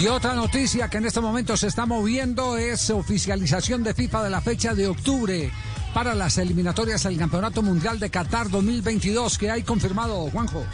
Y otra noticia que en este momento se está moviendo es oficialización de FIFA de la fecha de octubre para las eliminatorias al Campeonato Mundial de Qatar 2022 que hay confirmado, Juanjo.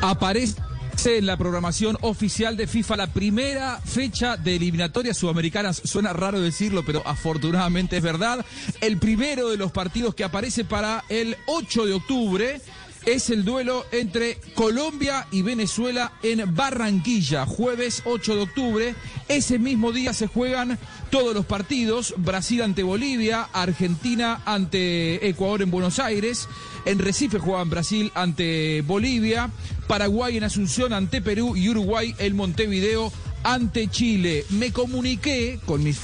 Aparece en la programación oficial de FIFA la primera fecha de eliminatorias sudamericanas. Suena raro decirlo, pero afortunadamente es verdad. El primero de los partidos que aparece para el 8 de octubre es el duelo entre Colombia y Venezuela en Barranquilla, jueves 8 de octubre. Ese mismo día se juegan todos los partidos, Brasil ante Bolivia, Argentina ante Ecuador en Buenos Aires, en Recife juegan Brasil ante Bolivia, Paraguay en Asunción ante Perú y Uruguay en Montevideo ante Chile. Me comuniqué con mis,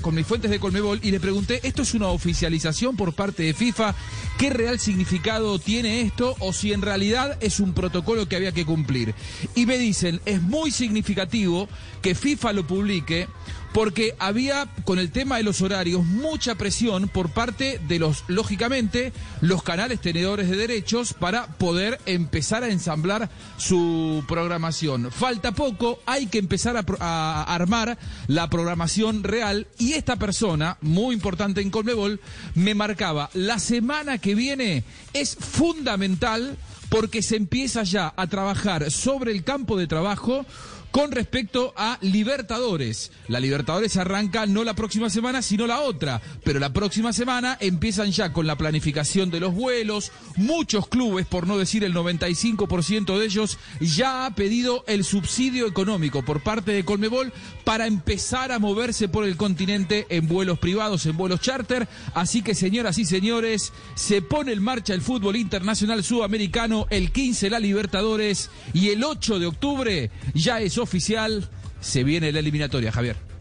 con mis fuentes de Colmebol y le pregunté, ¿esto es una oficialización por parte de FIFA? ¿Qué real significado tiene esto o si en realidad es un protocolo que había que cumplir? Y me dicen, es muy significativo que FIFA lo publique porque había con el tema de los horarios mucha presión por parte de los, lógicamente, los canales tenedores de derechos para poder empezar a ensamblar su programación. Falta poco, hay que empezar a, armar la programación real y esta persona, muy importante en Colmebol, me marcaba, la semana que viene es fundamental porque se empieza ya a trabajar sobre el campo de trabajo con respecto a Libertadores. La Libertadores arranca no la próxima semana, sino la otra. Pero la próxima semana empiezan ya con la planificación de los vuelos. Muchos clubes, por no decir el 95% de ellos, ya ha pedido el subsidio económico por parte de Colmebol para empezar a moverse por el continente en vuelos privados, en vuelos charter. Así que, señoras y señores, se pone en marcha el fútbol internacional sudamericano, el 15 la Libertadores y el 8 de octubre ya es oficial, se viene la eliminatoria, Javier.